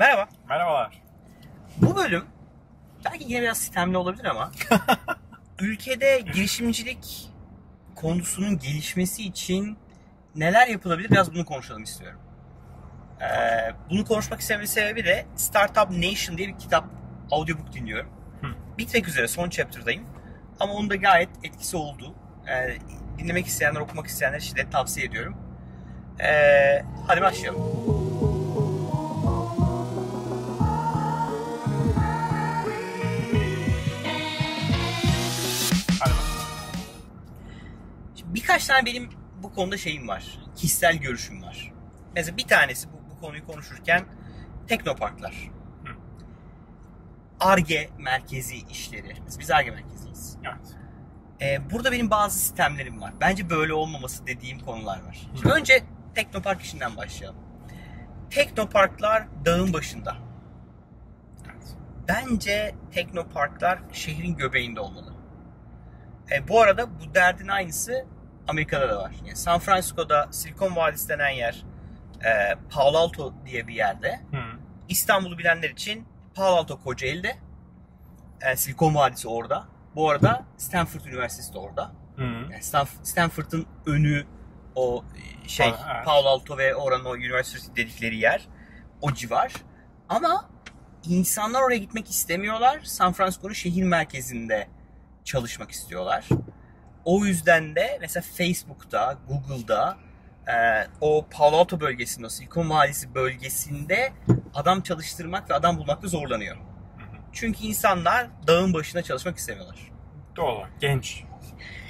Merhaba. Merhabalar. Bu bölüm belki yine biraz sistemli olabilir ama ülkede girişimcilik konusunun gelişmesi için neler yapılabilir biraz bunu konuşalım istiyorum. Ee, bunu konuşmak istememin sebebi de Startup Nation diye bir kitap, audiobook dinliyorum. Hı. Bitmek üzere son chapter'dayım. Ama onun da gayet etkisi oldu. Ee, dinlemek isteyenler, okumak isteyenler şiddet tavsiye ediyorum. Ee, hadi başlayalım. Birkaç tane benim bu konuda şeyim var. Kişisel görüşüm var. Mesela bir tanesi bu, bu konuyu konuşurken teknoparklar. ARGE merkezi işleri. Mesela biz ARGE merkeziyiz. Evet. Ee, burada benim bazı sistemlerim var. Bence böyle olmaması dediğim konular var. Şimdi Hı. önce teknopark işinden başlayalım. Teknoparklar dağın başında. Evet. Bence teknoparklar şehrin göbeğinde olmalı. E, bu arada bu derdin aynısı Amerika'da da var. Yani San Francisco'da Silikon Vadisi denen yer e, Palo Alto diye bir yerde. Hı. İstanbul'u bilenler için Palo Alto Kocaeli'de. E, Silikon Vadisi orada. Bu arada Stanford Üniversitesi de orada. Hı. Yani Stanf- Stanford'ın önü o e, şey Ha, evet. Palo Alto ve oranın o üniversite dedikleri yer o civar. Ama insanlar oraya gitmek istemiyorlar. San Francisco'nun şehir merkezinde çalışmak istiyorlar. O yüzden de mesela Facebook'ta, Google'da e, o Palo Alto bölgesinde, o Silikon Vadisi bölgesinde adam çalıştırmak ve adam bulmakta zorlanıyor. Hı hı. Çünkü insanlar dağın başında çalışmak istemiyorlar. Olarak genç.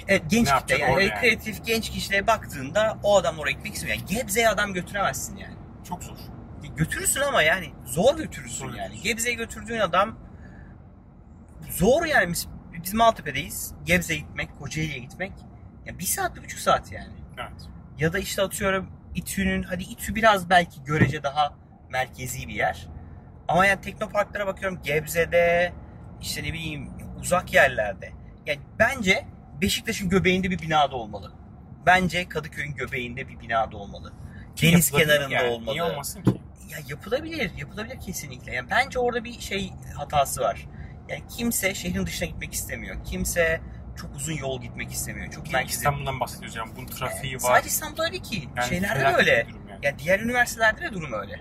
Evet, genç Ne kitle yani, yani? kreatif genç kişilere baktığında o adam oraya gitmek istemiyor. Yani Gebze'ye adam götüremezsin yani. Çok zor. Götürürsün ama yani zor götürürsün Zor yani. Gebze'ye götürdüğün adam zor yani. Biz, Maltepe'deyiz. Gebze'ye gitmek, Kocaeli'ye gitmek. Ya bir saat, bir buçuk saat yani. Evet. Ya da işte atıyorum İTÜ'nün, hadi İTÜ biraz belki görece daha merkezi bir yer. Ama yani teknoparklara bakıyorum Gebze'de, işte ne bileyim uzak yerlerde. Yani bence Beşiktaş'ın göbeğinde bir binada olmalı. Bence Kadıköy'ün göbeğinde bir binada olmalı. Deniz kenarında yani. olmalı. Niye olmasın ki? Ya yapılabilir, yapılabilir kesinlikle. Yani bence orada bir şey hatası var. Yani kimse şehrin dışına gitmek istemiyor. Kimse çok uzun yol gitmek istemiyor. Çok Bir merkeze İstanbul'dan bahsediyoruz yani. Bunun trafiği var. Sadece İstanbul'da öyle ki. Yani Şeylerde de öyle. yani. Yani diğer üniversitelerde de durum öyle.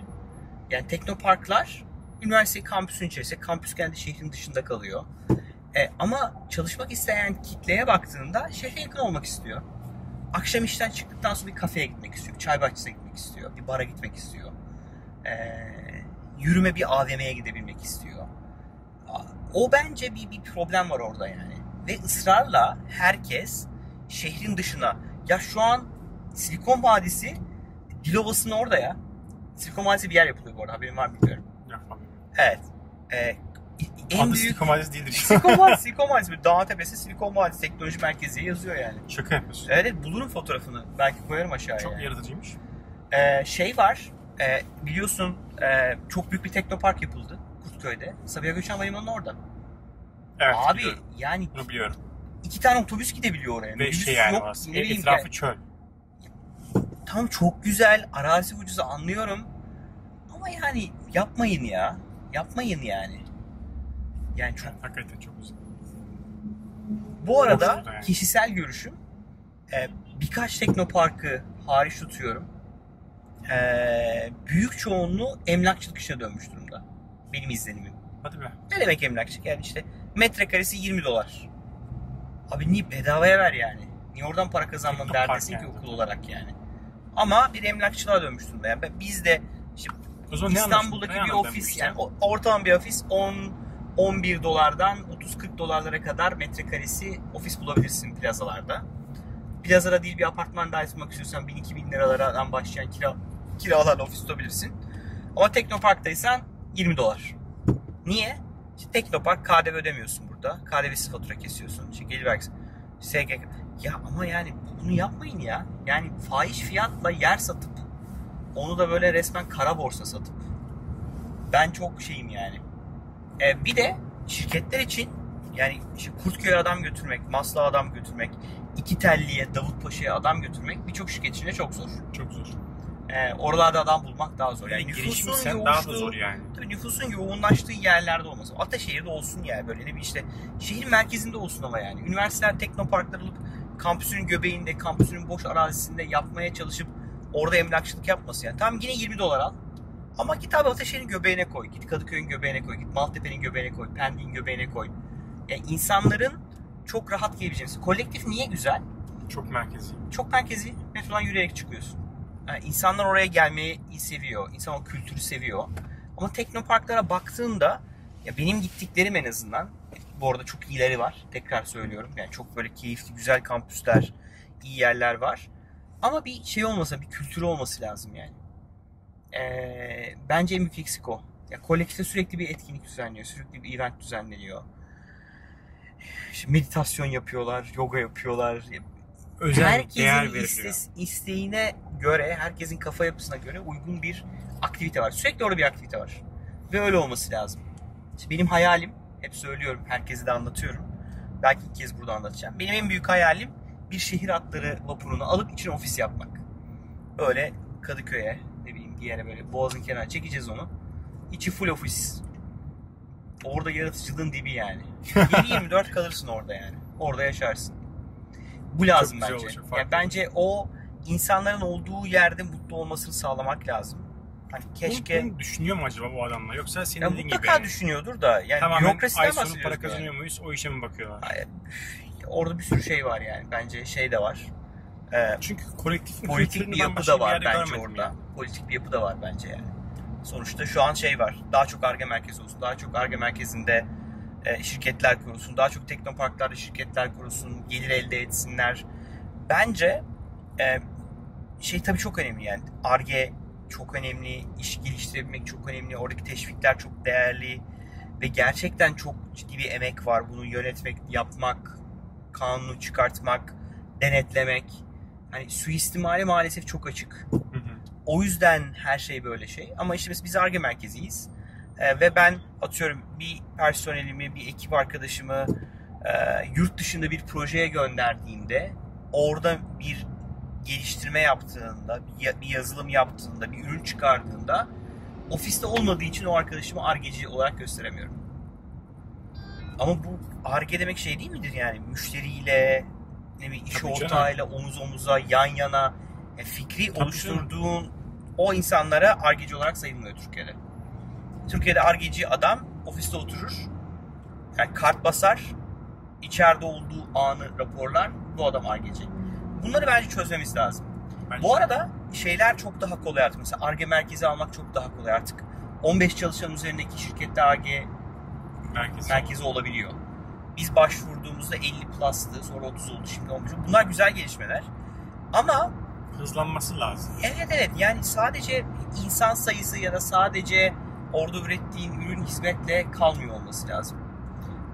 Yani teknoparklar üniversite kampüsün içerisinde, kampüs kendi şehrin dışında kalıyor. E, ama çalışmak isteyen kitleye baktığında şehre yakın olmak istiyor. Akşam işten çıktıktan sonra bir kafeye gitmek istiyor, bir çay bahçesine gitmek istiyor, bir bara gitmek istiyor. E, yürüme bir AVM'ye gidebilmek istiyor. O bence bir, bir problem var orada yani. Ve ısrarla herkes şehrin dışına. Ya şu an Silikon Vadisi Dilovası'nın orada ya. Silikon Vadisi bir yer yapılıyor bu arada haberin var mı bilmiyorum. Evet. Ee, en Adı büyük Silikon Vadisi değildir. Silikon Vadisi, Silikon Vadisi. Dağın tepesi Silikon Vadisi Teknoloji Merkezi yazıyor yani. Şaka yapıyorsun. Evet, evet, bulurum fotoğrafını. Belki koyarım aşağıya. Çok yani. yaratıcıymış. Ee, şey var. e, biliyorsun e, çok büyük bir teknopark yapıldı Kurtköy'de. Sabiha Gökçen Havalimanı'nın orada. Evet Abi biliyorum. yani Bunu biliyorum. iki tane otobüs gidebiliyor oraya. Ve Minibüs şey yani yok, orası. ne bileyim Etrafı yani. çöl. Tamam çok güzel, arazi ucuzu anlıyorum. Ama yani yapmayın ya. Yapmayın yani. Yani çok Hakikaten çok güzel. Bu arada yani. kişisel görüşüm e, birkaç teknoparkı hariç tutuyorum. E, büyük çoğunluğu emlakçılık işine dönmüş durumda. Benim izlenimim. Hadi be. Ne demek emlakçılık? Yani işte metrekaresi 20 dolar. Abi niye bedavaya ver yani? Niye oradan para kazanmanın derdesin yani ki okul olarak yani? Ama bir emlakçılığa dönmüş durumda. Yani biz de işte İstanbul'daki bir ofis yani ortalama bir ofis 10 11 dolardan 30-40 dolarlara kadar metrekaresi ofis bulabilirsin plazalarda. Plazada değil bir apartman dairesi bulmak istiyorsan 1000-2000 liralardan başlayan kira kiralarla ofis tutabilirsin. Ama Teknopark'taysan 20 dolar. Niye? İşte Teknopark KDV ödemiyorsun burada. KDV'siz fatura kesiyorsun. İşte gelir vergisi. SGK. Ya ama yani bunu yapmayın ya. Yani fahiş fiyatla yer satıp onu da böyle resmen kara borsa satıp ben çok şeyim yani. E, bir de şirketler için yani işte Kurtköy'e adam götürmek, Maslak'a adam götürmek, İki Telli'ye, Davutpaşa'ya adam götürmek birçok şirket için de çok zor. Çok zor. Ee, oralarda adam bulmak daha zor. Yani girişimsen daha da yoğuştuğu- zor yani. Tabii nüfusun yoğunlaştığı yerlerde olması. Ataşehir'de olsun yani böyle ne bir işte şehir merkezinde olsun ama yani. Üniversiteler teknoparklar alıp kampüsünün göbeğinde, kampüsünün boş arazisinde yapmaya çalışıp orada emlakçılık yapması yani. Tamam yine 20 dolar al. Ama git abi Ataşehir'in göbeğine koy. Git Kadıköy'ün göbeğine koy. Git Maltepe'nin göbeğine koy. Pendik'in göbeğine koy. Yani insanların çok rahat gelebileceğiniz. Kolektif niye güzel? Çok merkezi. çok merkezi metrodan yürüyerek çıkıyorsun. Yani insanlar oraya gelmeyi seviyor. İnsan o kültürü seviyor. Ama teknoparklara baktığında ya benim gittiklerim en azından bu arada çok iyileri var. Tekrar söylüyorum. Yani çok böyle keyifli, güzel kampüsler, iyi yerler var. Ama bir şey olmasa, bir kültürü olması lazım yani. Ee, bence en büyük eksik o. Ya kolektifte sürekli bir etkinlik düzenliyor, sürekli bir event düzenleniyor. İşte meditasyon yapıyorlar, yoga yapıyorlar. Özel herkesin değer veriliyor. istes- isteğine göre, herkesin kafa yapısına göre uygun bir aktivite var. Sürekli orada bir aktivite var. Ve öyle olması lazım. İşte benim hayalim, hep söylüyorum, herkese de anlatıyorum. Belki ilk kez burada anlatacağım. Benim en büyük hayalim bir şehir atları vapurunu alıp içine ofis yapmak. Böyle Kadıköy'e, ne bileyim bir yere böyle boğazın kenarına çekeceğiz onu. İçi full ofis. Orada yaratıcılığın dibi yani. 7-24 kalırsın orada yani. Orada yaşarsın. Bu lazım bence. çok yani bence o insanların olduğu yerde mutlu olmasını sağlamak lazım. Hani keşke Bunu, bunu düşünüyor mu acaba bu adamlar? Yoksa senin ya dediğin gibi mutlaka yani, düşünüyordur da yani tamamen bürokrasiden ay sonu bahsediyoruz para yani. kazanıyor muyuz? O işe mi bakıyorlar? Ay, Orada bir sürü şey var yani. Bence şey de var. Ee, Çünkü kolektif politik bir yapı da var bence orada. Politik bir yapı da var bence yani. Sonuçta şu an şey var. Daha çok ARGE merkezi olsun. Daha çok ARGE merkezinde e, şirketler kurulsun. Daha çok teknoparklarda şirketler kurulsun. Gelir elde etsinler. Bence e, şey tabii çok önemli yani. ARGE çok önemli. iş geliştirebilmek çok önemli. Oradaki teşvikler çok değerli. Ve gerçekten çok ciddi bir emek var. Bunu yönetmek, yapmak, kanunu çıkartmak, denetlemek. Hani suistimali maalesef çok açık. Hı hı. O yüzden her şey böyle şey. Ama işte biz, biz ARGE merkeziyiz. Ee, ve ben atıyorum bir personelimi, bir ekip arkadaşımı e, yurt dışında bir projeye gönderdiğimde orada bir geliştirme yaptığında, bir, ya- bir yazılım yaptığında, bir ürün çıkardığında ofiste olmadığı için o arkadaşımı ARGE'ci olarak gösteremiyorum. Ama bu ARGE demek şey değil midir yani? Müşteriyle, ne bileyim iş Tabii canım. ortağıyla omuz omuza, yan yana e, fikri Tabii oluşturduğun o insanlara argeci olarak sayılmıyor Türkiye'de. Türkiye'de argeci adam ofiste oturur. Yani kart basar. içeride olduğu anı raporlar. Bu adam argeci. Bunları bence çözmemiz lazım. Bence Bu arada şeyler çok daha kolay artık. Mesela ARGE merkezi almak çok daha kolay artık. 15 çalışan üzerindeki şirkette ARGE merkezi. merkezi olabiliyor. Biz başvurduğumuzda 50 plus'tı, sonra 30 oldu, şimdi 15 oldu. Bunlar güzel gelişmeler. Ama Hızlanması lazım. Evet evet yani sadece insan sayısı ya da sadece orada ürettiğin ürün hizmetle kalmıyor olması lazım.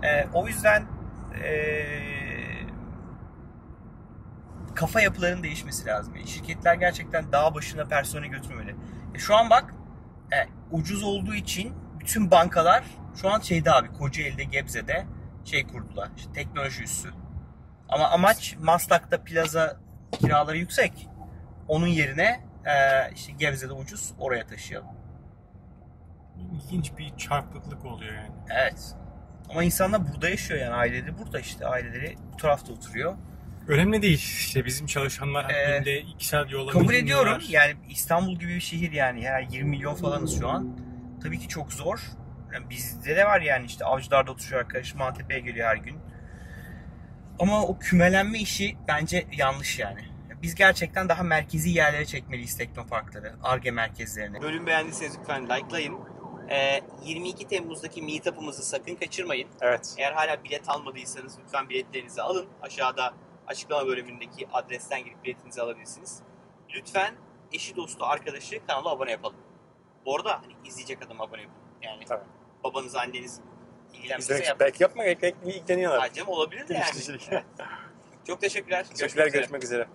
Ee, o yüzden ee, kafa yapılarının değişmesi lazım. Şirketler gerçekten dağ başına personel götürmemeli. E, şu an bak e, ucuz olduğu için bütün bankalar şu an şeyde abi Kocaeli'de Gebze'de şey kurdular. işte teknoloji üssü. Ama amaç Maslak'ta plaza kiraları yüksek. Onun yerine e, işte Gebze'de ucuz oraya taşıyalım. İlginç bir çarpıklık oluyor yani. Evet. Ama insanlar burada yaşıyor yani aileleri burada işte aileleri bu tarafta oturuyor. Önemli değil. İşte bizim çalışanlar Ee, günde iki saat yola Kabul ediyorum yani İstanbul gibi bir şehir yani her 20 milyon falanız şu an. Tabii ki çok zor. Yani bizde de var yani işte Avcılar'da oturuyor arkadaş Maltepe'ye geliyor her gün. Ama o kümelenme işi bence yanlış yani. Biz gerçekten daha merkezi yerlere çekmeliyiz teknoparkları, ARGE merkezlerini. Bölüm beğendiyseniz lütfen likelayın. Ee, 22 Temmuz'daki meetup'ımızı sakın kaçırmayın. Evet. Eğer hala bilet almadıysanız lütfen biletlerinizi alın. Aşağıda açıklama bölümündeki adresten girip biletinizi alabilirsiniz. Lütfen eşi dostu arkadaşı kanala abone yapalım. Bu arada hani izleyecek adam abone yapın. Yani Tabii. babanız anneniz ilgilenmişse yapın. belki yapma, belki ilgileniyorlar. Acem olabilir de yani. Çok teşekkürler. Teşekkürler, üzere. görüşmek üzere.